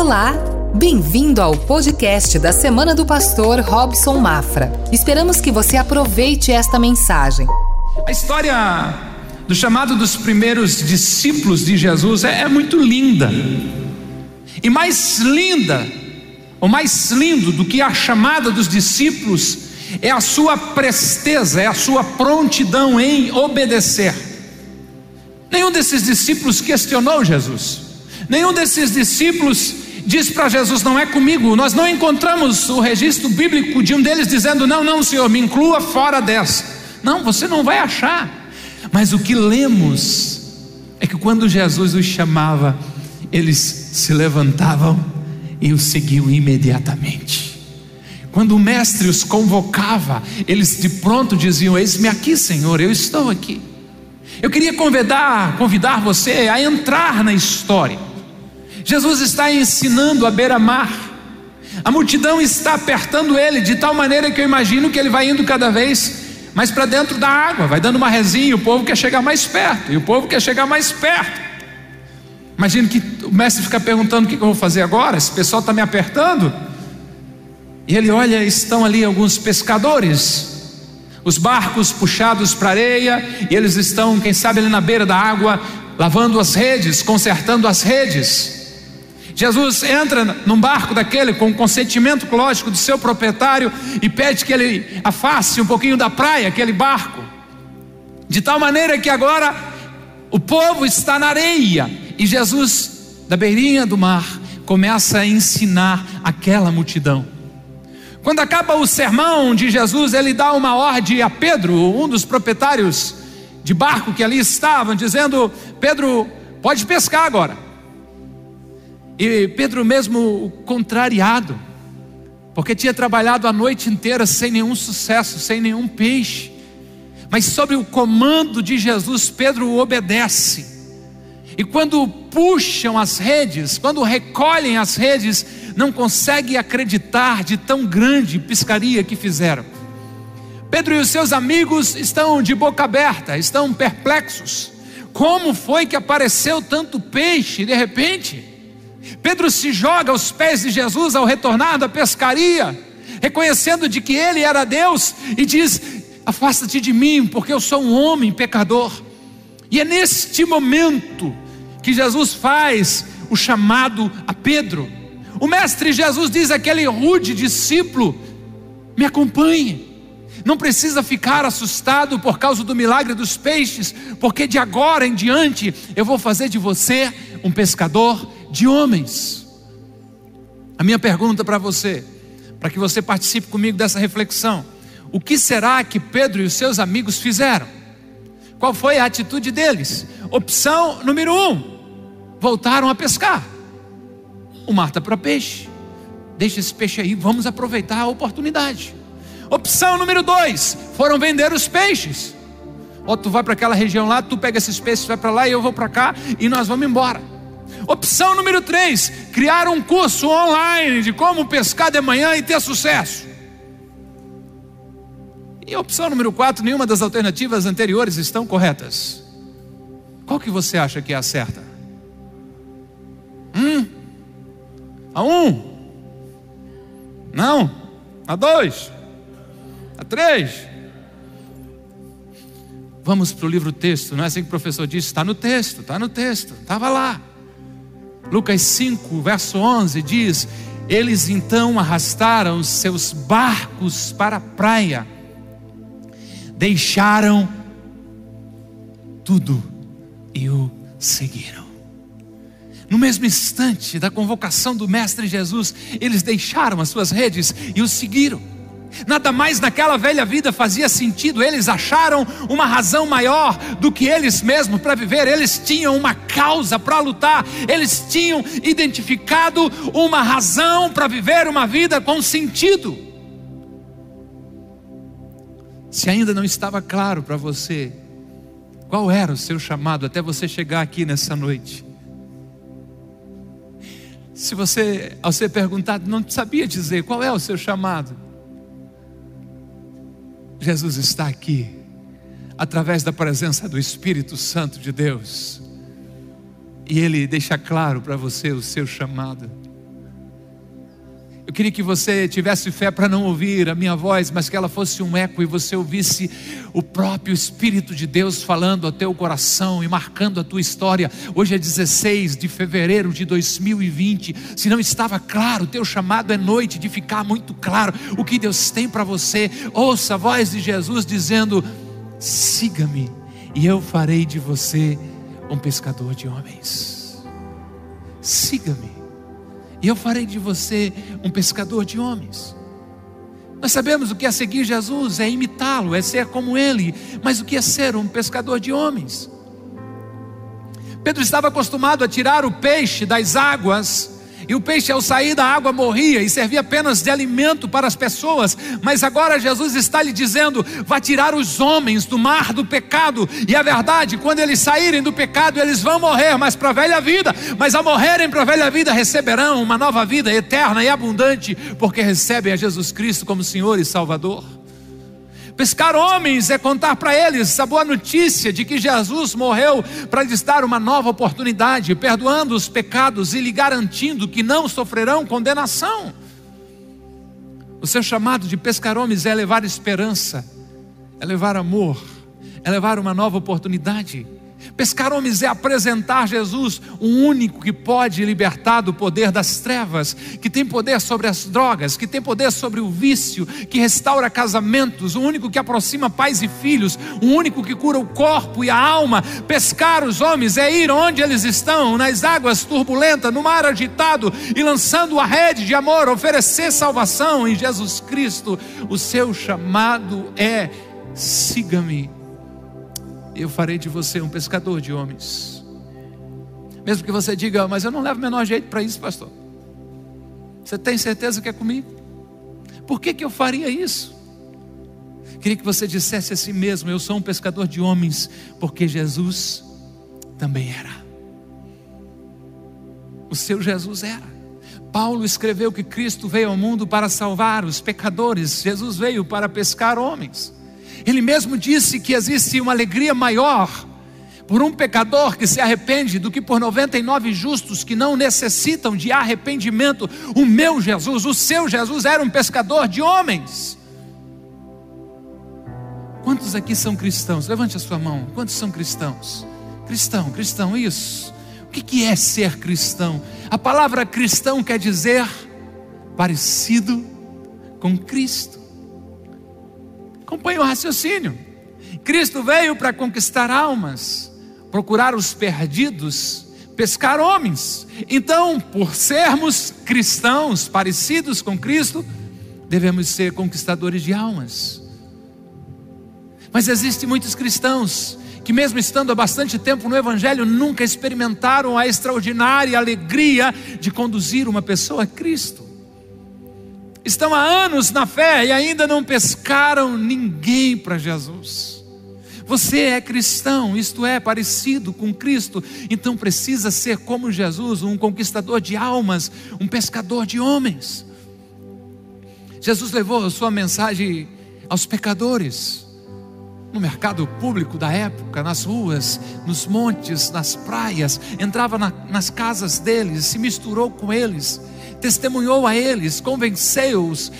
Olá, bem-vindo ao podcast da Semana do Pastor Robson Mafra. Esperamos que você aproveite esta mensagem. A história do chamado dos primeiros discípulos de Jesus é, é muito linda. E mais linda, ou mais lindo do que a chamada dos discípulos, é a sua presteza, é a sua prontidão em obedecer. Nenhum desses discípulos questionou Jesus. Nenhum desses discípulos diz para Jesus: Não é comigo. Nós não encontramos o registro bíblico de um deles dizendo: Não, não, Senhor, me inclua fora dessa. Não, você não vai achar. Mas o que lemos é que quando Jesus os chamava, eles se levantavam e o seguiam imediatamente. Quando o mestre os convocava, eles de pronto diziam: Eis-me aqui, Senhor, eu estou aqui. Eu queria convidar, convidar você a entrar na história. Jesus está ensinando a beira-mar. A multidão está apertando ele de tal maneira que eu imagino que ele vai indo cada vez mais para dentro da água, vai dando uma resinha, o povo quer chegar mais perto, e o povo quer chegar mais perto. Imagino que o mestre fica perguntando o que eu vou fazer agora, esse pessoal está me apertando. E ele olha, estão ali alguns pescadores, os barcos puxados para a areia, e eles estão, quem sabe, ali na beira da água, lavando as redes, consertando as redes. Jesus entra num barco daquele com o consentimento lógico do seu proprietário e pede que ele afaste um pouquinho da praia aquele barco, de tal maneira que agora o povo está na areia e Jesus, da beirinha do mar, começa a ensinar aquela multidão. Quando acaba o sermão de Jesus, ele dá uma ordem a Pedro, um dos proprietários de barco que ali estavam, dizendo: Pedro, pode pescar agora. E Pedro, mesmo contrariado, porque tinha trabalhado a noite inteira sem nenhum sucesso, sem nenhum peixe, mas sob o comando de Jesus, Pedro obedece. E quando puxam as redes, quando recolhem as redes, não consegue acreditar de tão grande pescaria que fizeram. Pedro e os seus amigos estão de boca aberta, estão perplexos. Como foi que apareceu tanto peixe de repente? Pedro se joga aos pés de Jesus ao retornar da pescaria, reconhecendo de que ele era Deus e diz: Afasta-te de mim, porque eu sou um homem pecador. E é neste momento que Jesus faz o chamado a Pedro. O mestre Jesus diz àquele rude discípulo: Me acompanhe. Não precisa ficar assustado por causa do milagre dos peixes, porque de agora em diante eu vou fazer de você um pescador de homens. A minha pergunta para você, para que você participe comigo dessa reflexão: o que será que Pedro e os seus amigos fizeram? Qual foi a atitude deles? Opção número um: voltaram a pescar. O mar está para peixe. Deixa esse peixe aí, vamos aproveitar a oportunidade. Opção número dois: foram vender os peixes. Ó, tu vai para aquela região lá, tu pega esses peixes, vai para lá e eu vou para cá e nós vamos embora. Opção número 3: criar um curso online de como pescar de manhã e ter sucesso. E opção número 4: nenhuma das alternativas anteriores estão corretas. Qual que você acha que é a certa? Hum? A um? Não? A dois? A três? Vamos para o livro texto, não é assim que o professor disse? Está no texto, está no texto, estava lá. Lucas 5, verso 11 diz: Eles então arrastaram seus barcos para a praia, deixaram tudo e o seguiram. No mesmo instante da convocação do Mestre Jesus, eles deixaram as suas redes e o seguiram. Nada mais naquela velha vida fazia sentido, eles acharam uma razão maior do que eles mesmos para viver, eles tinham uma causa para lutar, eles tinham identificado uma razão para viver uma vida com sentido. Se ainda não estava claro para você qual era o seu chamado até você chegar aqui nessa noite, se você, ao ser perguntado, não sabia dizer qual é o seu chamado, Jesus está aqui, através da presença do Espírito Santo de Deus, e Ele deixa claro para você o seu chamado. Eu queria que você tivesse fé para não ouvir a minha voz, mas que ela fosse um eco e você ouvisse o próprio Espírito de Deus falando ao teu coração e marcando a tua história. Hoje é 16 de fevereiro de 2020. Se não estava claro, o teu chamado é noite de ficar muito claro o que Deus tem para você. Ouça a voz de Jesus dizendo: siga-me e eu farei de você um pescador de homens. Siga-me e eu farei de você um pescador de homens. Nós sabemos o que é seguir Jesus, é imitá-lo, é ser como ele, mas o que é ser um pescador de homens? Pedro estava acostumado a tirar o peixe das águas e o peixe, ao sair da água, morria e servia apenas de alimento para as pessoas. Mas agora Jesus está lhe dizendo: vai tirar os homens do mar do pecado. E a verdade, quando eles saírem do pecado, eles vão morrer, mas para a velha vida. Mas ao morrerem para a velha vida, receberão uma nova vida eterna e abundante, porque recebem a Jesus Cristo como Senhor e Salvador. Pescar homens é contar para eles a boa notícia de que Jesus morreu para lhes dar uma nova oportunidade, perdoando os pecados e lhe garantindo que não sofrerão condenação. O seu chamado de pescar homens é levar esperança, é levar amor, é levar uma nova oportunidade. Pescar homens é apresentar Jesus, o único que pode libertar do poder das trevas, que tem poder sobre as drogas, que tem poder sobre o vício, que restaura casamentos, o único que aproxima pais e filhos, o único que cura o corpo e a alma. Pescar os homens é ir onde eles estão, nas águas turbulentas, no mar agitado e lançando a rede de amor, oferecer salvação em Jesus Cristo. O seu chamado é: siga-me eu farei de você um pescador de homens. Mesmo que você diga, mas eu não levo o menor jeito para isso, pastor. Você tem certeza que é comigo? Por que, que eu faria isso? Queria que você dissesse a si mesmo: Eu sou um pescador de homens, porque Jesus também era. O seu Jesus era. Paulo escreveu que Cristo veio ao mundo para salvar os pecadores, Jesus veio para pescar homens. Ele mesmo disse que existe uma alegria maior por um pecador que se arrepende do que por 99 justos que não necessitam de arrependimento. O meu Jesus, o seu Jesus era um pescador de homens. Quantos aqui são cristãos? Levante a sua mão. Quantos são cristãos? Cristão, cristão, isso. O que é ser cristão? A palavra cristão quer dizer parecido com Cristo. Acompanhe o raciocínio. Cristo veio para conquistar almas, procurar os perdidos, pescar homens. Então, por sermos cristãos parecidos com Cristo, devemos ser conquistadores de almas. Mas existem muitos cristãos que, mesmo estando há bastante tempo no Evangelho, nunca experimentaram a extraordinária alegria de conduzir uma pessoa a Cristo estão há anos na fé e ainda não pescaram ninguém para Jesus. Você é cristão, isto é, parecido com Cristo, então precisa ser como Jesus, um conquistador de almas, um pescador de homens. Jesus levou a sua mensagem aos pecadores, no mercado público da época, nas ruas, nos montes, nas praias, entrava na, nas casas deles, se misturou com eles testemunhou a eles, convenceu-os,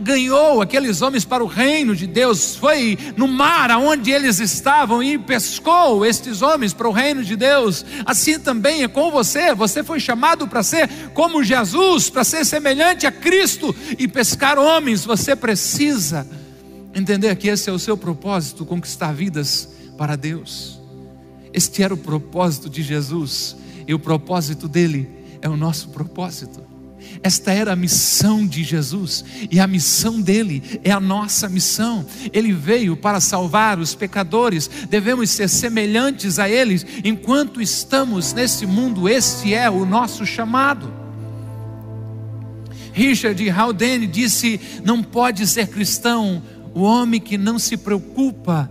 ganhou aqueles homens para o reino de Deus, foi no mar aonde eles estavam e pescou estes homens para o reino de Deus. Assim também é com você, você foi chamado para ser como Jesus, para ser semelhante a Cristo e pescar homens. Você precisa entender que esse é o seu propósito, conquistar vidas para Deus. Este era o propósito de Jesus, e o propósito dele é o nosso propósito. Esta era a missão de Jesus e a missão dele é a nossa missão. Ele veio para salvar os pecadores, devemos ser semelhantes a eles enquanto estamos nesse mundo. Este é o nosso chamado. Richard Haldane disse: Não pode ser cristão o homem que não se preocupa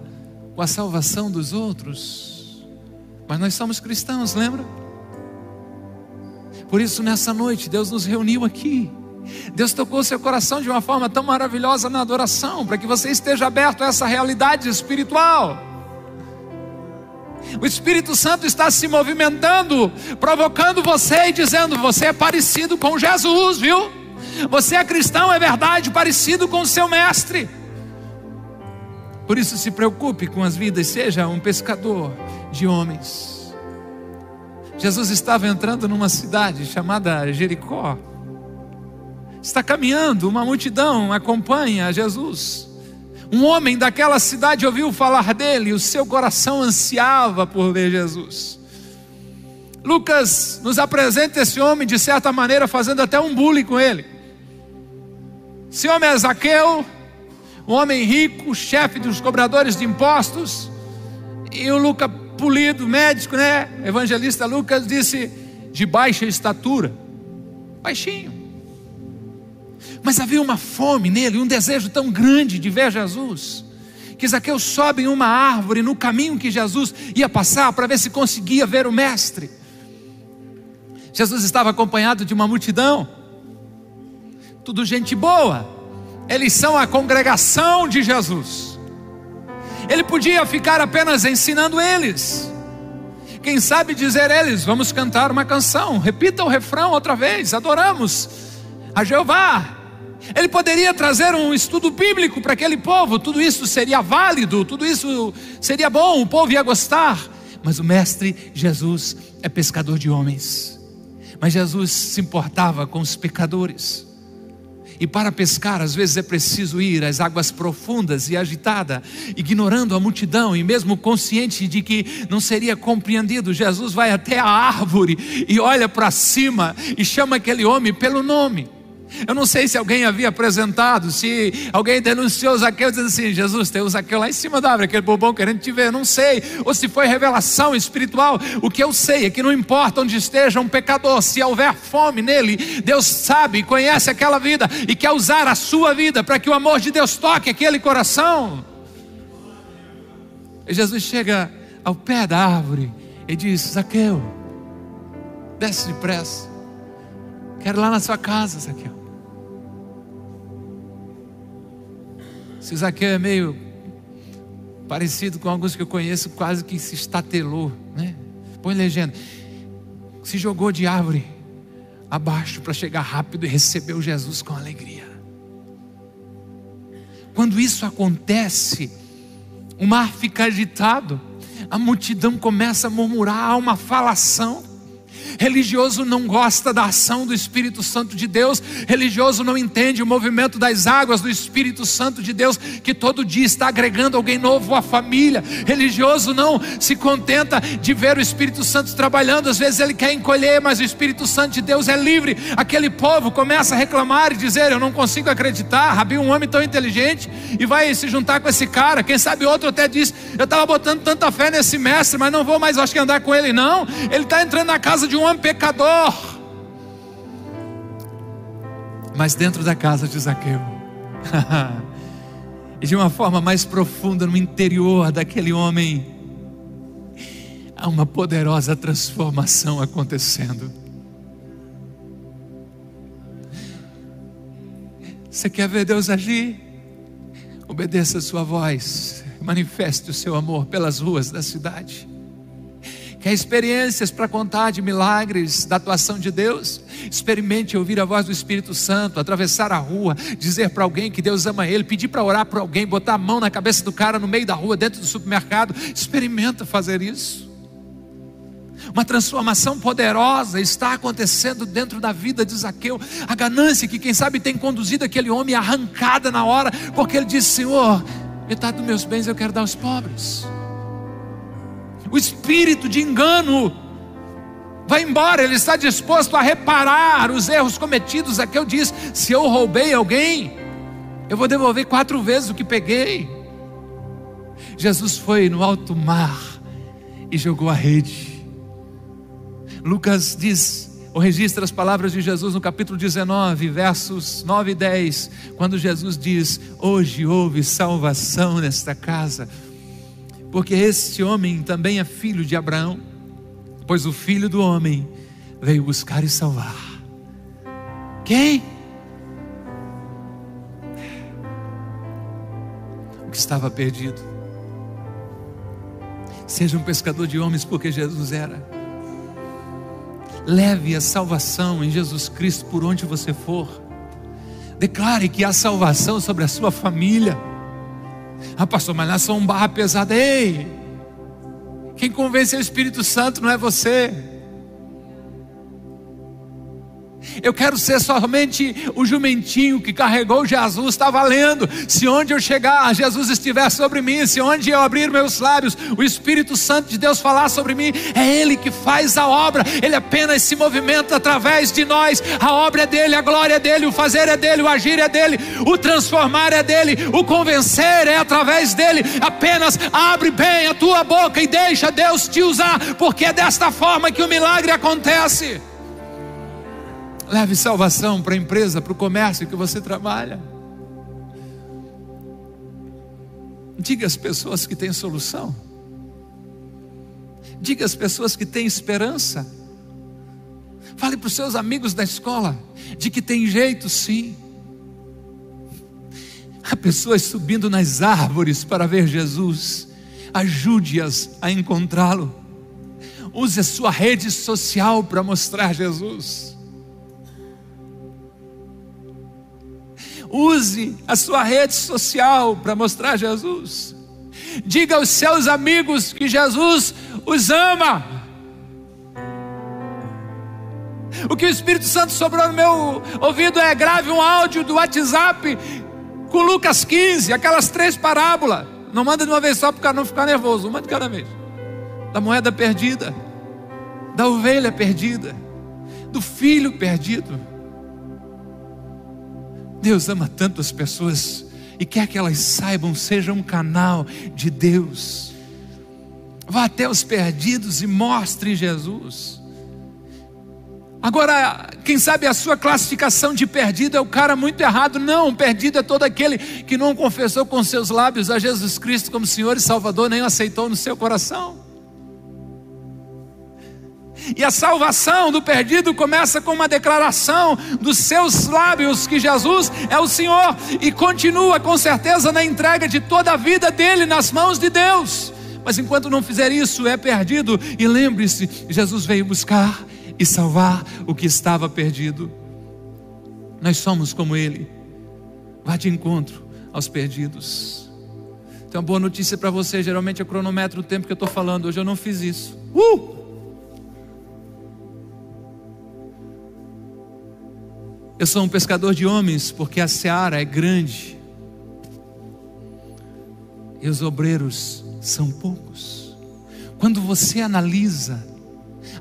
com a salvação dos outros. Mas nós somos cristãos, lembra? Por isso, nessa noite, Deus nos reuniu aqui. Deus tocou seu coração de uma forma tão maravilhosa na adoração, para que você esteja aberto a essa realidade espiritual. O Espírito Santo está se movimentando, provocando você e dizendo: Você é parecido com Jesus, viu? Você é cristão, é verdade, parecido com o seu mestre. Por isso, se preocupe com as vidas, seja um pescador de homens. Jesus estava entrando numa cidade chamada Jericó. Está caminhando, uma multidão acompanha Jesus. Um homem daquela cidade ouviu falar dele, o seu coração ansiava por ver Jesus. Lucas nos apresenta esse homem, de certa maneira, fazendo até um bullying com ele. Esse homem é Zaqueu, um homem rico, chefe dos cobradores de impostos, e o Lucas polido, médico, né? Evangelista Lucas disse de baixa estatura, baixinho. Mas havia uma fome nele, um desejo tão grande de ver Jesus, que Zaqueu sobe em uma árvore no caminho que Jesus ia passar para ver se conseguia ver o Mestre. Jesus estava acompanhado de uma multidão, tudo gente boa, eles são a congregação de Jesus. Ele podia ficar apenas ensinando eles. Quem sabe dizer eles, vamos cantar uma canção, repita o refrão outra vez, adoramos a Jeová. Ele poderia trazer um estudo bíblico para aquele povo, tudo isso seria válido, tudo isso seria bom, o povo ia gostar. Mas o Mestre Jesus é pescador de homens. Mas Jesus se importava com os pecadores. E para pescar, às vezes é preciso ir às águas profundas e agitada, ignorando a multidão e mesmo consciente de que não seria compreendido. Jesus vai até a árvore e olha para cima e chama aquele homem pelo nome. Eu não sei se alguém havia apresentado, se alguém denunciou Zaqueu dizendo assim: Jesus, tem o Zaqueu lá em cima da árvore, aquele bobão querendo te ver. Eu não sei. Ou se foi revelação espiritual. O que eu sei é que não importa onde esteja um pecador, se houver fome nele, Deus sabe, conhece aquela vida e quer usar a sua vida para que o amor de Deus toque aquele coração. E Jesus chega ao pé da árvore e diz: Zaqueu, desce depressa. Quero ir lá na sua casa, Zaqueu. Se Zaqueu é meio parecido com alguns que eu conheço, quase que se estatelou, né? Põe legenda. Se jogou de árvore abaixo para chegar rápido e recebeu Jesus com alegria. Quando isso acontece, o mar fica agitado, a multidão começa a murmurar, há uma falação. Religioso não gosta da ação do Espírito Santo de Deus. Religioso não entende o movimento das águas do Espírito Santo de Deus, que todo dia está agregando alguém novo à família. Religioso não se contenta de ver o Espírito Santo trabalhando. Às vezes ele quer encolher, mas o Espírito Santo de Deus é livre. Aquele povo começa a reclamar e dizer: Eu não consigo acreditar. Rabi, um homem tão inteligente, e vai se juntar com esse cara. Quem sabe outro até diz: Eu estava botando tanta fé nesse mestre, mas não vou mais, acho que andar com ele, não. Ele está entrando na casa de um homem pecador. Mas dentro da casa de Zaqueu, e de uma forma mais profunda no interior daquele homem, há uma poderosa transformação acontecendo. Você quer ver Deus agir? Obedeça a sua voz, manifeste o seu amor pelas ruas da cidade. Quer experiências para contar de milagres da atuação de Deus? Experimente ouvir a voz do Espírito Santo, atravessar a rua, dizer para alguém que Deus ama ele, pedir para orar para alguém, botar a mão na cabeça do cara no meio da rua, dentro do supermercado. Experimenta fazer isso. Uma transformação poderosa está acontecendo dentro da vida de Zaqueu. A ganância que, quem sabe, tem conduzido aquele homem arrancada na hora, porque ele disse: Senhor, metade dos meus bens eu quero dar aos pobres o espírito de engano vai embora, ele está disposto a reparar os erros cometidos. Aqui eu disse: se eu roubei alguém, eu vou devolver quatro vezes o que peguei. Jesus foi no alto mar e jogou a rede. Lucas diz, ou registra as palavras de Jesus no capítulo 19, versos 9 e 10, quando Jesus diz: Hoje houve salvação nesta casa porque este homem também é filho de Abraão, pois o filho do homem veio buscar e salvar. Quem? O que estava perdido. Seja um pescador de homens, porque Jesus era. Leve a salvação em Jesus Cristo por onde você for. Declare que há salvação sobre a sua família. Ah, pastor, mas nós somos barra pesada. Ei, quem convence é o Espírito Santo, não é você. Eu quero ser somente o jumentinho que carregou Jesus, está valendo. Se onde eu chegar, Jesus estiver sobre mim, se onde eu abrir meus lábios, o Espírito Santo de Deus falar sobre mim, é Ele que faz a obra, Ele apenas se movimenta através de nós. A obra é dele, a glória é dele, o fazer é dele, o agir é dele, o transformar é dele, o convencer é através dele. Apenas abre bem a tua boca e deixa Deus te usar, porque é desta forma que o milagre acontece. Leve salvação para a empresa, para o comércio que você trabalha. Diga às pessoas que têm solução. Diga às pessoas que têm esperança. Fale para os seus amigos da escola de que tem jeito sim. Há pessoas subindo nas árvores para ver Jesus. Ajude-as a encontrá-lo. Use a sua rede social para mostrar Jesus. Use a sua rede social para mostrar Jesus. Diga aos seus amigos que Jesus os ama. O que o Espírito Santo sobrou no meu ouvido é grave um áudio do WhatsApp com Lucas 15, aquelas três parábolas. Não manda de uma vez só para não ficar nervoso, uma de cada vez. Da moeda perdida, da ovelha perdida, do filho perdido. Deus ama tanto as pessoas e quer que elas saibam, seja um canal de Deus. Vá até os perdidos e mostre Jesus. Agora, quem sabe a sua classificação de perdido é o cara muito errado. Não, perdido é todo aquele que não confessou com seus lábios a Jesus Cristo como Senhor e Salvador, nem aceitou no seu coração. E a salvação do perdido começa com uma declaração dos seus lábios que Jesus é o Senhor e continua com certeza na entrega de toda a vida dele nas mãos de Deus. Mas enquanto não fizer isso, é perdido. E lembre-se: Jesus veio buscar e salvar o que estava perdido. Nós somos como Ele. Vá de encontro aos perdidos. Tem uma boa notícia para você. Geralmente é cronometro o tempo que eu estou falando. Hoje eu não fiz isso. Uh! Eu sou um pescador de homens porque a seara é grande e os obreiros são poucos. Quando você analisa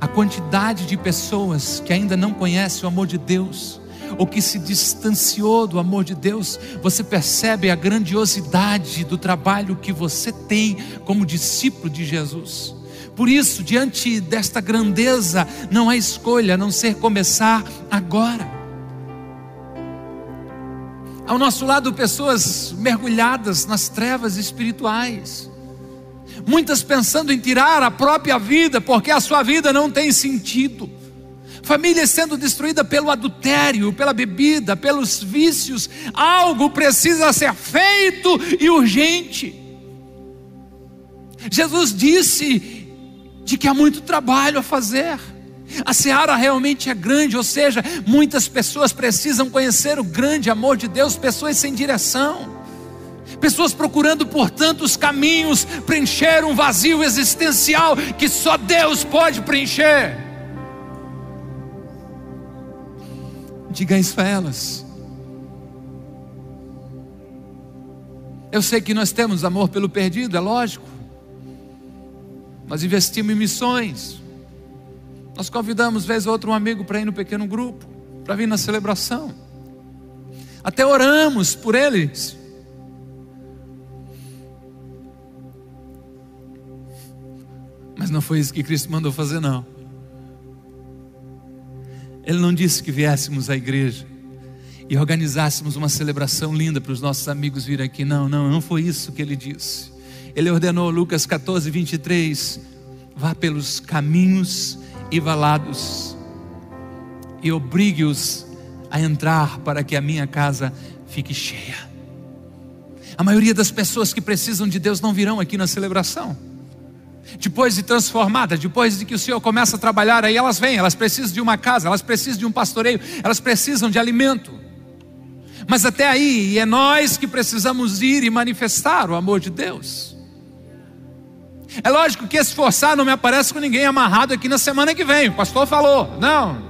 a quantidade de pessoas que ainda não conhecem o amor de Deus, ou que se distanciou do amor de Deus, você percebe a grandiosidade do trabalho que você tem como discípulo de Jesus. Por isso, diante desta grandeza, não há escolha a não ser começar agora. Ao nosso lado, pessoas mergulhadas nas trevas espirituais. Muitas pensando em tirar a própria vida, porque a sua vida não tem sentido. Famílias sendo destruídas pelo adultério, pela bebida, pelos vícios. Algo precisa ser feito e urgente. Jesus disse de que há muito trabalho a fazer. A seara realmente é grande, ou seja, muitas pessoas precisam conhecer o grande amor de Deus, pessoas sem direção, pessoas procurando por tantos caminhos preencher um vazio existencial que só Deus pode preencher. Diga isso a elas. Eu sei que nós temos amor pelo perdido, é lógico. Nós investimos em missões, nós convidamos, vez ou outra, um amigo para ir no pequeno grupo, para vir na celebração. Até oramos por eles. Mas não foi isso que Cristo mandou fazer, não. Ele não disse que viéssemos à igreja e organizássemos uma celebração linda para os nossos amigos vir aqui. Não, não, não foi isso que ele disse. Ele ordenou, Lucas 14, 23, vá pelos caminhos e valados, e obrigue-os a entrar para que a minha casa fique cheia. A maioria das pessoas que precisam de Deus não virão aqui na celebração. Depois de transformadas, depois de que o Senhor começa a trabalhar, aí elas vêm, elas precisam de uma casa, elas precisam de um pastoreio, elas precisam de alimento. Mas até aí, é nós que precisamos ir e manifestar o amor de Deus. É lógico que esforçar não me aparece com ninguém amarrado aqui na semana que vem. O pastor falou, não.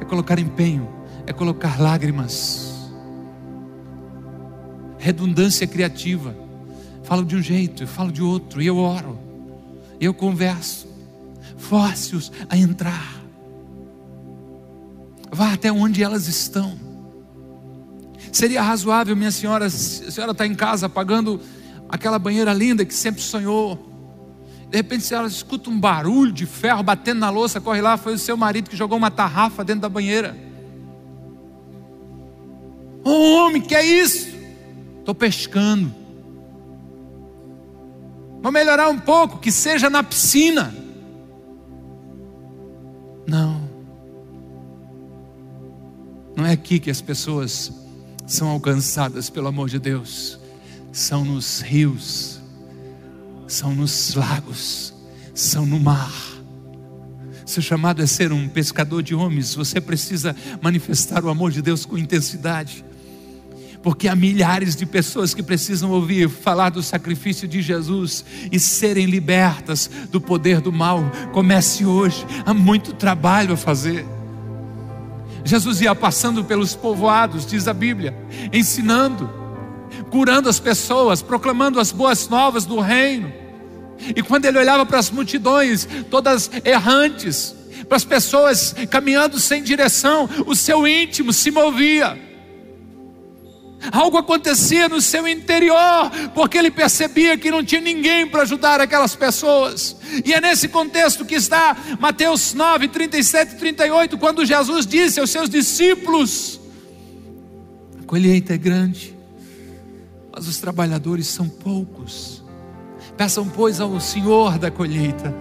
É colocar empenho, é colocar lágrimas, redundância criativa. Falo de um jeito, eu falo de outro, e eu oro, eu converso. Force-os a entrar. Vá até onde elas estão. Seria razoável, minha senhora, se a senhora está em casa apagando aquela banheira linda que sempre sonhou. De repente, ela escuta um barulho de ferro batendo na louça, corre lá, foi o seu marido que jogou uma tarrafa dentro da banheira. Ô oh, homem, que é isso? Estou pescando. Vou melhorar um pouco, que seja na piscina. Não. Não é aqui que as pessoas são alcançadas pelo amor de Deus são nos rios, são nos lagos, são no mar. Seu chamado é ser um pescador de homens, você precisa manifestar o amor de Deus com intensidade. Porque há milhares de pessoas que precisam ouvir falar do sacrifício de Jesus e serem libertas do poder do mal. Comece hoje, há muito trabalho a fazer. Jesus ia passando pelos povoados, diz a Bíblia, ensinando curando as pessoas, proclamando as boas novas do reino. E quando ele olhava para as multidões, todas errantes, para as pessoas caminhando sem direção, o seu íntimo se movia. Algo acontecia no seu interior, porque ele percebia que não tinha ninguém para ajudar aquelas pessoas. E é nesse contexto que está Mateus 9, 37 e 38, quando Jesus disse aos seus discípulos: A colheita é grande, mas os trabalhadores são poucos. Peçam, pois, ao Senhor da colheita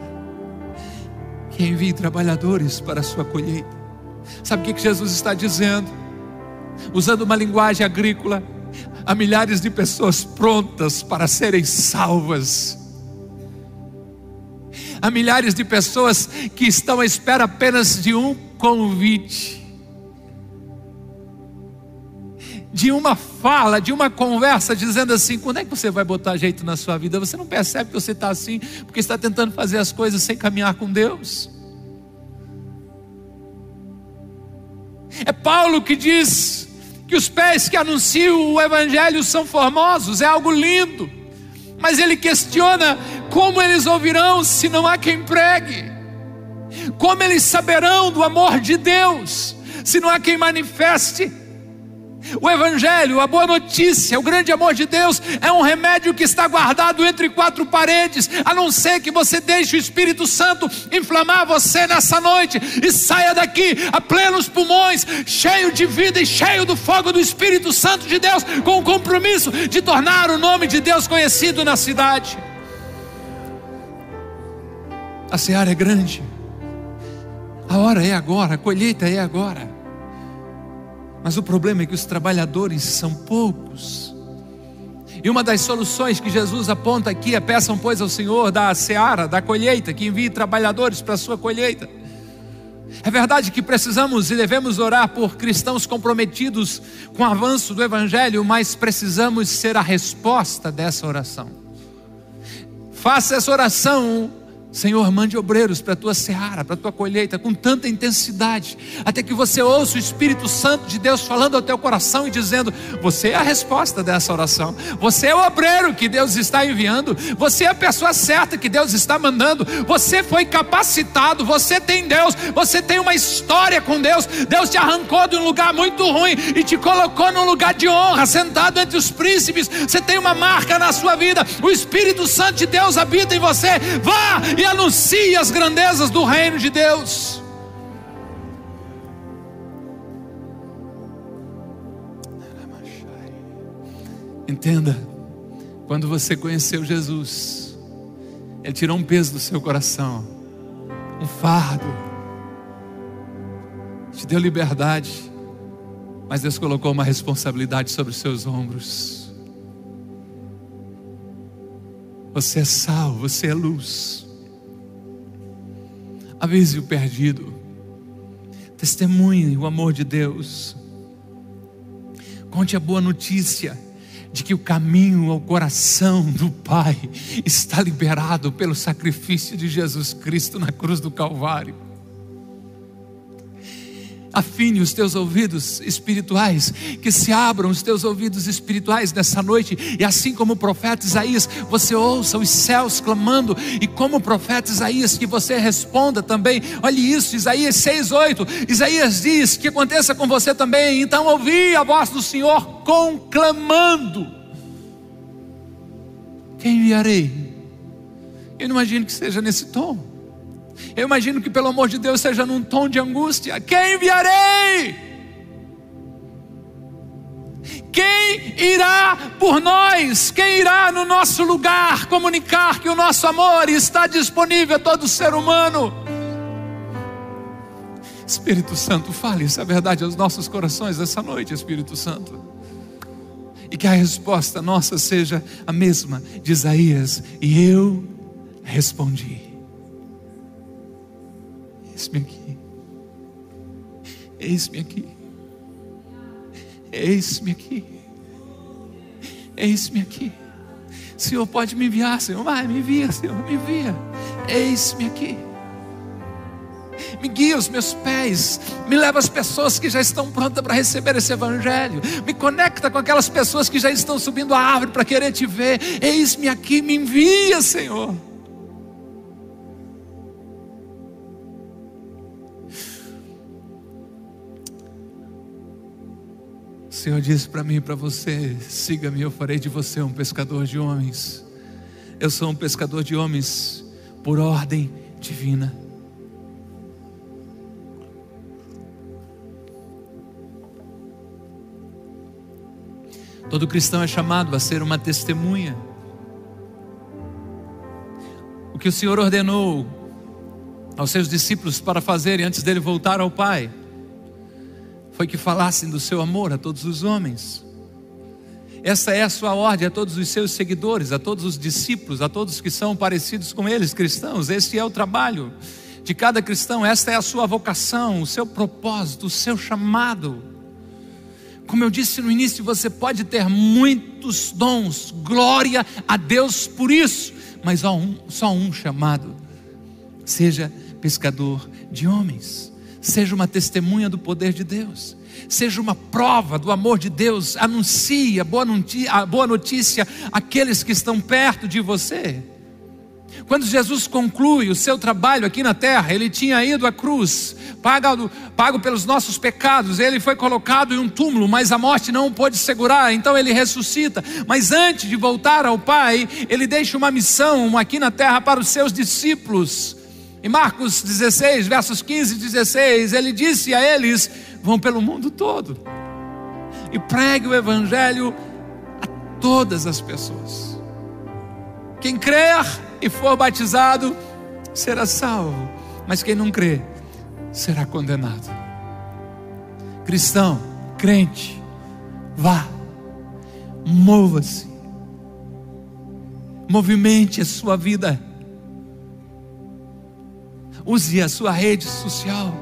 que envie trabalhadores para a sua colheita. Sabe o que Jesus está dizendo? Usando uma linguagem agrícola, há milhares de pessoas prontas para serem salvas. Há milhares de pessoas que estão à espera apenas de um convite. De uma fala, de uma conversa, dizendo assim: quando é que você vai botar jeito na sua vida? Você não percebe que você está assim, porque está tentando fazer as coisas sem caminhar com Deus. É Paulo que diz que os pés que anunciam o Evangelho são formosos, é algo lindo, mas ele questiona como eles ouvirão se não há quem pregue, como eles saberão do amor de Deus se não há quem manifeste. O Evangelho, a boa notícia, o grande amor de Deus é um remédio que está guardado entre quatro paredes, a não ser que você deixe o Espírito Santo inflamar você nessa noite e saia daqui a plenos pulmões, cheio de vida e cheio do fogo do Espírito Santo de Deus, com o compromisso de tornar o nome de Deus conhecido na cidade. A seara é grande, a hora é agora, a colheita é agora. Mas o problema é que os trabalhadores são poucos. E uma das soluções que Jesus aponta aqui é: peçam, pois, ao Senhor da seara, da colheita, que envie trabalhadores para a sua colheita. É verdade que precisamos e devemos orar por cristãos comprometidos com o avanço do Evangelho, mas precisamos ser a resposta dessa oração. Faça essa oração Senhor, mande obreiros para a tua seara, para a tua colheita, com tanta intensidade, até que você ouça o Espírito Santo de Deus falando ao teu coração e dizendo: Você é a resposta dessa oração, você é o obreiro que Deus está enviando, você é a pessoa certa que Deus está mandando, você foi capacitado, você tem Deus, você tem uma história com Deus. Deus te arrancou de um lugar muito ruim e te colocou num lugar de honra, sentado entre os príncipes. Você tem uma marca na sua vida, o Espírito Santo de Deus habita em você. Vá e anuncie as grandezas do reino de Deus. Entenda, quando você conheceu Jesus, Ele tirou um peso do seu coração, um fardo, te deu liberdade, mas Deus colocou uma responsabilidade sobre os seus ombros. Você é sal, você é luz avise o perdido, testemunhe o amor de Deus. Conte a boa notícia de que o caminho ao coração do Pai está liberado pelo sacrifício de Jesus Cristo na cruz do Calvário. Afine os teus ouvidos espirituais, que se abram os teus ouvidos espirituais nessa noite, e assim como o profeta Isaías, você ouça os céus clamando, e como o profeta Isaías, que você responda também. Olhe isso, Isaías 6:8. Isaías diz que aconteça com você também. Então ouvi a voz do Senhor conclamando: Quem enviarei? Eu não imagino que seja nesse tom. Eu imagino que, pelo amor de Deus, seja num tom de angústia: Quem enviarei? Quem irá por nós? Quem irá no nosso lugar comunicar que o nosso amor está disponível a todo ser humano? Espírito Santo, fale essa verdade aos nossos corações essa noite, Espírito Santo. E que a resposta nossa seja a mesma de Isaías. E eu respondi. Eis-me aqui. Eis-me aqui. Eis-me aqui. Eis-me aqui. Senhor, pode me enviar, Senhor. Vai, me envia, Senhor, me envia. Eis-me aqui. Me guia os meus pés, me leva as pessoas que já estão prontas para receber esse Evangelho, me conecta com aquelas pessoas que já estão subindo a árvore para querer te ver. Eis-me aqui, me envia, Senhor. Senhor disse para mim e para você: siga-me, eu farei de você um pescador de homens. Eu sou um pescador de homens por ordem divina. Todo cristão é chamado a ser uma testemunha. O que o Senhor ordenou aos seus discípulos para fazerem antes dele voltar ao Pai foi que falassem do seu amor a todos os homens. Essa é a sua ordem a todos os seus seguidores, a todos os discípulos, a todos que são parecidos com eles, cristãos. Este é o trabalho de cada cristão, esta é a sua vocação, o seu propósito, o seu chamado. Como eu disse no início, você pode ter muitos dons, glória a Deus por isso, mas só um, só um chamado: seja pescador de homens seja uma testemunha do poder de Deus, seja uma prova do amor de Deus, anuncie a boa notícia, a boa notícia àqueles que estão perto de você. Quando Jesus conclui o seu trabalho aqui na terra, ele tinha ido à cruz, pago, pago pelos nossos pecados, ele foi colocado em um túmulo, mas a morte não o pôde segurar, então ele ressuscita. Mas antes de voltar ao Pai, ele deixa uma missão aqui na terra para os seus discípulos. Em Marcos 16, versos 15 e 16, ele disse a eles: vão pelo mundo todo e pregue o Evangelho a todas as pessoas. Quem crer e for batizado será salvo, mas quem não crer será condenado. Cristão, crente, vá, mova-se, movimente a sua vida Use a sua rede social.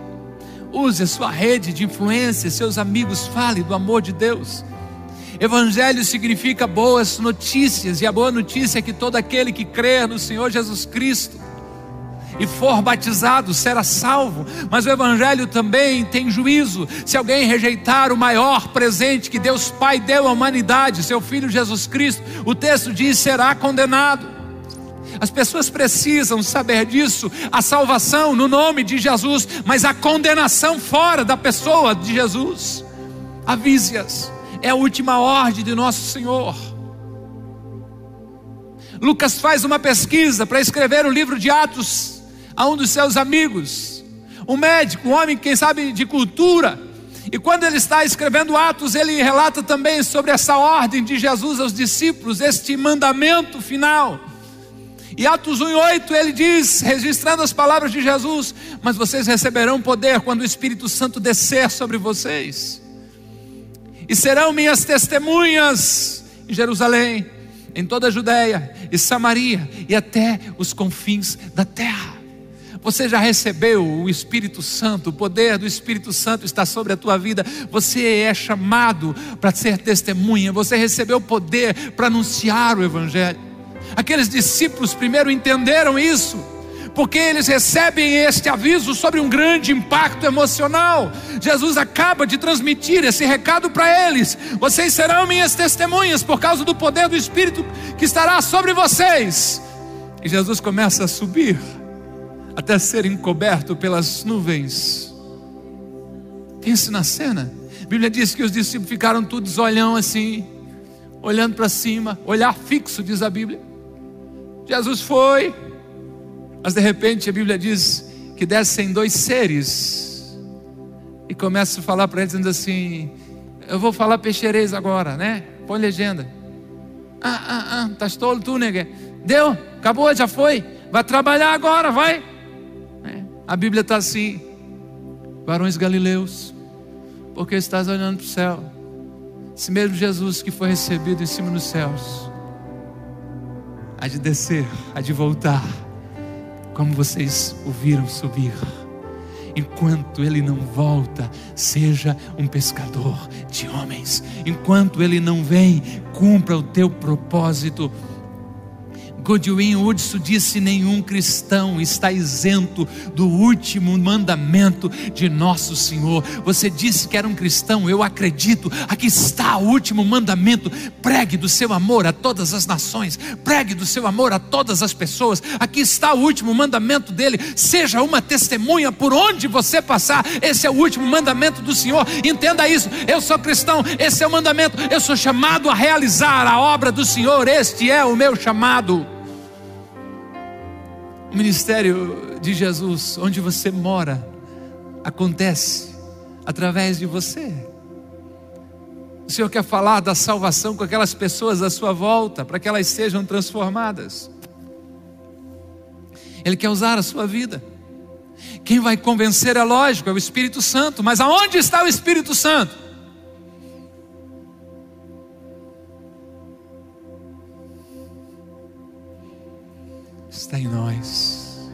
Use a sua rede de influência, seus amigos, fale do amor de Deus. Evangelho significa boas notícias, e a boa notícia é que todo aquele que crer no Senhor Jesus Cristo e for batizado será salvo, mas o Evangelho também tem juízo. Se alguém rejeitar o maior presente que Deus Pai deu à humanidade, seu Filho Jesus Cristo, o texto diz: será condenado. As pessoas precisam saber disso. A salvação no nome de Jesus, mas a condenação fora da pessoa de Jesus. Avise-as. É a última ordem de nosso Senhor. Lucas faz uma pesquisa para escrever o livro de Atos a um dos seus amigos, um médico, um homem, quem sabe, de cultura. E quando ele está escrevendo Atos, ele relata também sobre essa ordem de Jesus aos discípulos, este mandamento final. E Atos 1,8 ele diz, registrando as palavras de Jesus: Mas vocês receberão poder quando o Espírito Santo descer sobre vocês, e serão minhas testemunhas em Jerusalém, em toda a Judéia e Samaria e até os confins da terra. Você já recebeu o Espírito Santo, o poder do Espírito Santo está sobre a tua vida. Você é chamado para ser testemunha, você recebeu o poder para anunciar o Evangelho. Aqueles discípulos primeiro entenderam isso, porque eles recebem este aviso sobre um grande impacto emocional. Jesus acaba de transmitir esse recado para eles: vocês serão minhas testemunhas por causa do poder do Espírito que estará sobre vocês. E Jesus começa a subir até ser encoberto pelas nuvens. Pense na cena. A Bíblia diz que os discípulos ficaram todos olhando assim, olhando para cima, olhar fixo, diz a Bíblia. Jesus foi, mas de repente a Bíblia diz que descem dois seres e começa a falar para eles dizendo assim: Eu vou falar peixeirês agora, né? Põe legenda. Ah, ah, ah, estás tolo tu, nega? Deu, acabou, já foi. Vai trabalhar agora, vai. A Bíblia está assim: varões galileus, porque estás olhando para o céu. Esse mesmo Jesus que foi recebido em cima dos céus, há de descer, há de voltar, como vocês o viram subir. Enquanto ele não volta, seja um pescador de homens. Enquanto ele não vem, cumpra o teu propósito Godwin Woodson disse: nenhum cristão está isento do último mandamento de nosso Senhor. Você disse que era um cristão, eu acredito. Aqui está o último mandamento: pregue do seu amor a todas as nações, pregue do seu amor a todas as pessoas. Aqui está o último mandamento dele: seja uma testemunha por onde você passar. Esse é o último mandamento do Senhor. Entenda isso. Eu sou cristão, esse é o mandamento. Eu sou chamado a realizar a obra do Senhor. Este é o meu chamado. O ministério de Jesus, onde você mora, acontece através de você. O Senhor quer falar da salvação com aquelas pessoas à sua volta, para que elas sejam transformadas. Ele quer usar a sua vida. Quem vai convencer é lógico, é o Espírito Santo, mas aonde está o Espírito Santo? Está em nós.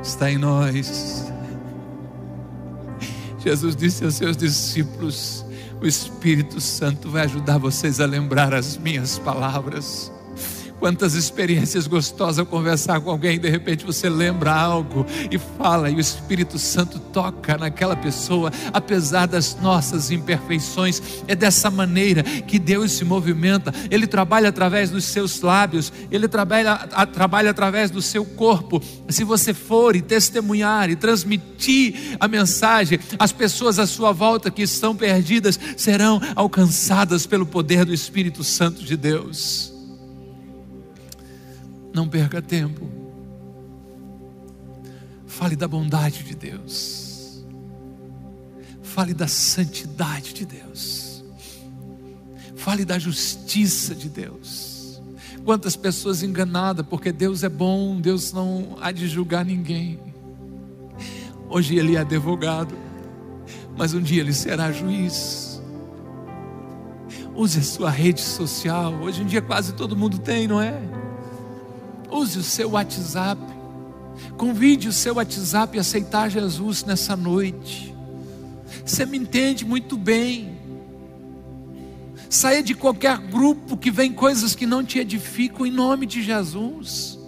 Está em nós. Jesus disse aos seus discípulos: O Espírito Santo vai ajudar vocês a lembrar as minhas palavras. Quantas experiências gostosas conversar com alguém, de repente você lembra algo e fala, e o Espírito Santo toca naquela pessoa, apesar das nossas imperfeições. É dessa maneira que Deus se movimenta. Ele trabalha através dos seus lábios, ele trabalha, a, trabalha através do seu corpo. Se você for e testemunhar e transmitir a mensagem, as pessoas à sua volta que estão perdidas serão alcançadas pelo poder do Espírito Santo de Deus. Não perca tempo. Fale da bondade de Deus. Fale da santidade de Deus. Fale da justiça de Deus. Quantas pessoas enganadas, porque Deus é bom, Deus não há de julgar ninguém. Hoje ele é advogado, mas um dia ele será juiz. Use a sua rede social. Hoje em dia quase todo mundo tem, não é? Use o seu WhatsApp. Convide o seu WhatsApp a aceitar Jesus nessa noite. Você me entende muito bem. Saia de qualquer grupo que vem coisas que não te edificam em nome de Jesus.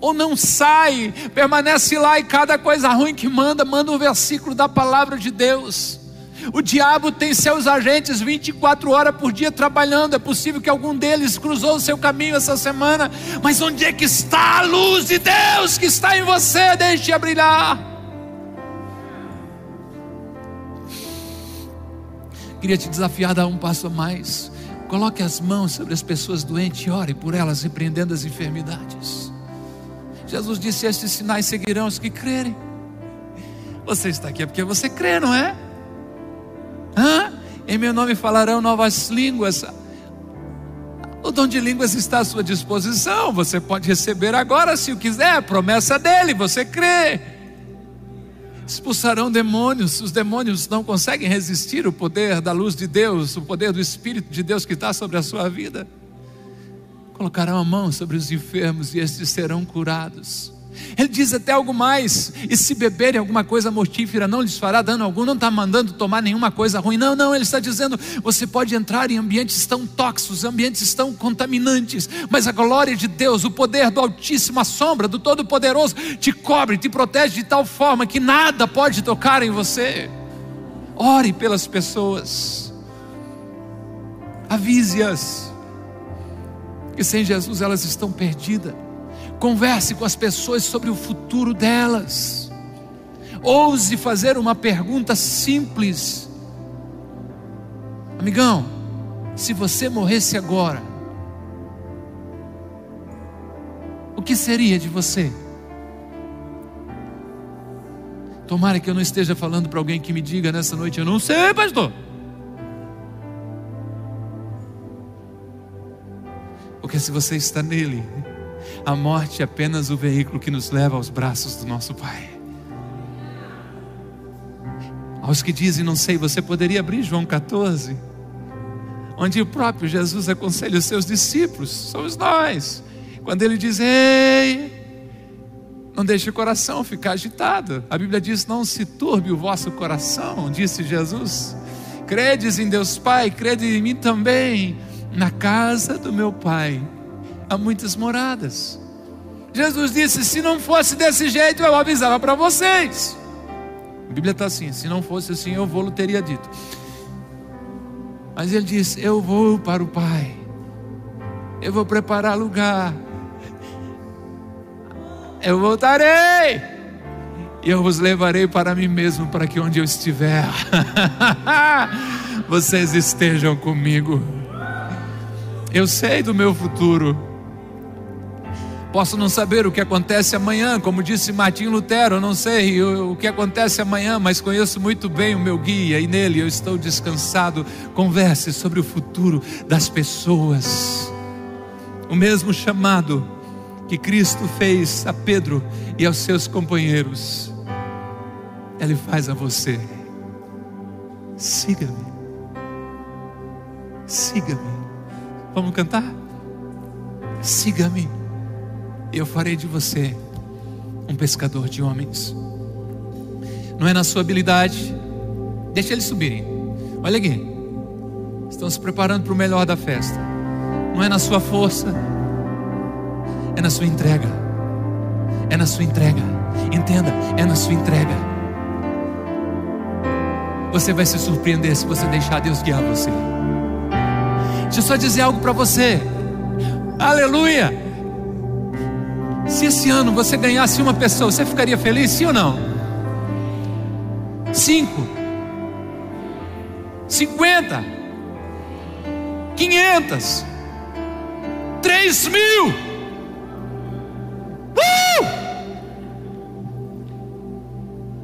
Ou não sai, permanece lá e cada coisa ruim que manda, manda um versículo da palavra de Deus. O diabo tem seus agentes 24 horas por dia trabalhando. É possível que algum deles cruzou o seu caminho essa semana. Mas onde é que está a luz de Deus que está em você? Deixe a brilhar. Queria te desafiar a dar um passo a mais. Coloque as mãos sobre as pessoas doentes e ore por elas, repreendendo as enfermidades. Jesus disse: Estes sinais seguirão os que crerem. Você está aqui é porque você crê, não é? Em meu nome falarão novas línguas. O dom de línguas está à sua disposição. Você pode receber agora se o quiser. Promessa dele, você crê. Expulsarão demônios. Os demônios não conseguem resistir o poder da luz de Deus, o poder do Espírito de Deus que está sobre a sua vida. colocarão a mão sobre os enfermos e estes serão curados. Ele diz até algo mais: e se beberem alguma coisa mortífera, não lhes fará dano algum. Não está mandando tomar nenhuma coisa ruim. Não, não, ele está dizendo: você pode entrar em ambientes tão tóxicos, ambientes tão contaminantes, mas a glória de Deus, o poder do Altíssimo, a sombra do Todo-Poderoso, te cobre, te protege de tal forma que nada pode tocar em você. Ore pelas pessoas, avise-as que sem Jesus elas estão perdidas. Converse com as pessoas sobre o futuro delas. Ouse fazer uma pergunta simples. Amigão, se você morresse agora, o que seria de você? Tomara que eu não esteja falando para alguém que me diga nessa noite, eu não sei, pastor. Porque se você está nele, a morte é apenas o veículo que nos leva aos braços do nosso Pai. Aos que dizem, não sei, você poderia abrir João 14, onde o próprio Jesus aconselha os seus discípulos, somos nós, quando ele diz: Ei, não deixe o coração ficar agitado. A Bíblia diz: Não se turbe o vosso coração, disse Jesus. Credes em Deus Pai, crede em mim também. Na casa do meu Pai há muitas moradas. Jesus disse: se não fosse desse jeito, eu avisava para vocês. A Bíblia está assim: se não fosse assim, eu vou, teria dito. Mas ele disse: Eu vou para o Pai, eu vou preparar lugar, eu voltarei, e eu vos levarei para mim mesmo, para que onde eu estiver, vocês estejam comigo. Eu sei do meu futuro. Posso não saber o que acontece amanhã, como disse Martinho Lutero, eu não sei o que acontece amanhã, mas conheço muito bem o meu guia e nele eu estou descansado. Converse sobre o futuro das pessoas. O mesmo chamado que Cristo fez a Pedro e aos seus companheiros, Ele faz a você. Siga-me. Siga-me. Vamos cantar? Siga-me eu farei de você um pescador de homens. Não é na sua habilidade, deixa eles subirem. Olha aqui, estão se preparando para o melhor da festa. Não é na sua força, é na sua entrega. É na sua entrega. Entenda, é na sua entrega. Você vai se surpreender se você deixar Deus guiar você. Deixa eu só dizer algo para você. Aleluia! Se esse ano você ganhasse uma pessoa, você ficaria feliz, sim ou não? Cinco, cinquenta, quinhentas, três mil. Uh!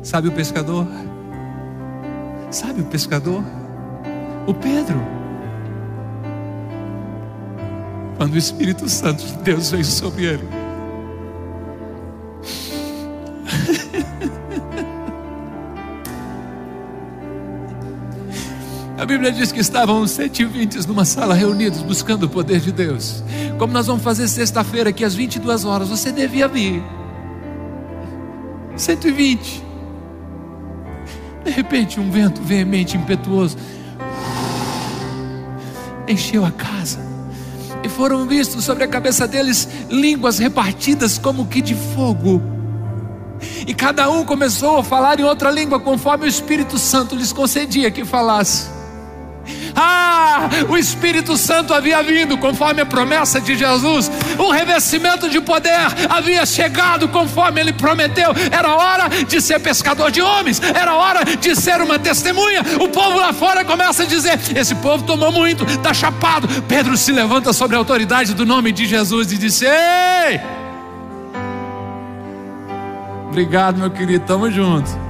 Sabe o pescador? Sabe o pescador? O Pedro. Quando o Espírito Santo de Deus veio sobre ele A Bíblia diz que estavam 120 numa sala reunidos buscando o poder de Deus. Como nós vamos fazer sexta-feira aqui às 22 horas, você devia vir. 120. De repente, um vento veemente, impetuoso, encheu a casa. E foram vistos sobre a cabeça deles línguas repartidas como que de fogo. E cada um começou a falar em outra língua conforme o Espírito Santo lhes concedia que falasse. Ah, o Espírito Santo havia vindo conforme a promessa de Jesus, o revestimento de poder havia chegado conforme ele prometeu. Era hora de ser pescador de homens, era hora de ser uma testemunha. O povo lá fora começa a dizer: Esse povo tomou muito, está chapado. Pedro se levanta sobre a autoridade do nome de Jesus e disse: Ei! Obrigado, meu querido, tamo junto.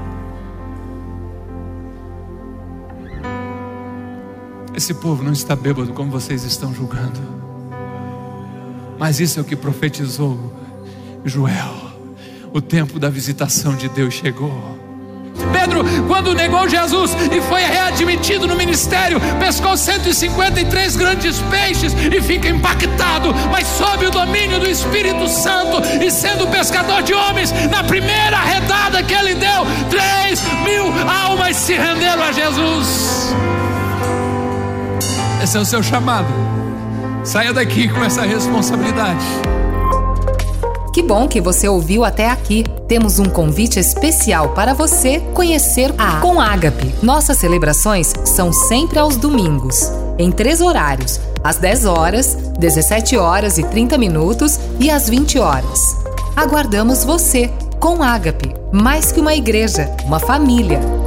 Esse povo não está bêbado como vocês estão julgando. Mas isso é o que profetizou Joel. O tempo da visitação de Deus chegou. Pedro, quando negou Jesus e foi readmitido no ministério, pescou 153 grandes peixes e fica impactado, mas sob o domínio do Espírito Santo e sendo pescador de homens, na primeira redada que ele deu, 3 mil almas se renderam a Jesus. Esse é o seu chamado. Saia daqui com essa responsabilidade. Que bom que você ouviu até aqui. Temos um convite especial para você conhecer a Com Ágape. Nossas celebrações são sempre aos domingos, em três horários: às 10 horas, 17 horas e 30 minutos e às 20 horas. Aguardamos você com Ágape, mais que uma igreja, uma família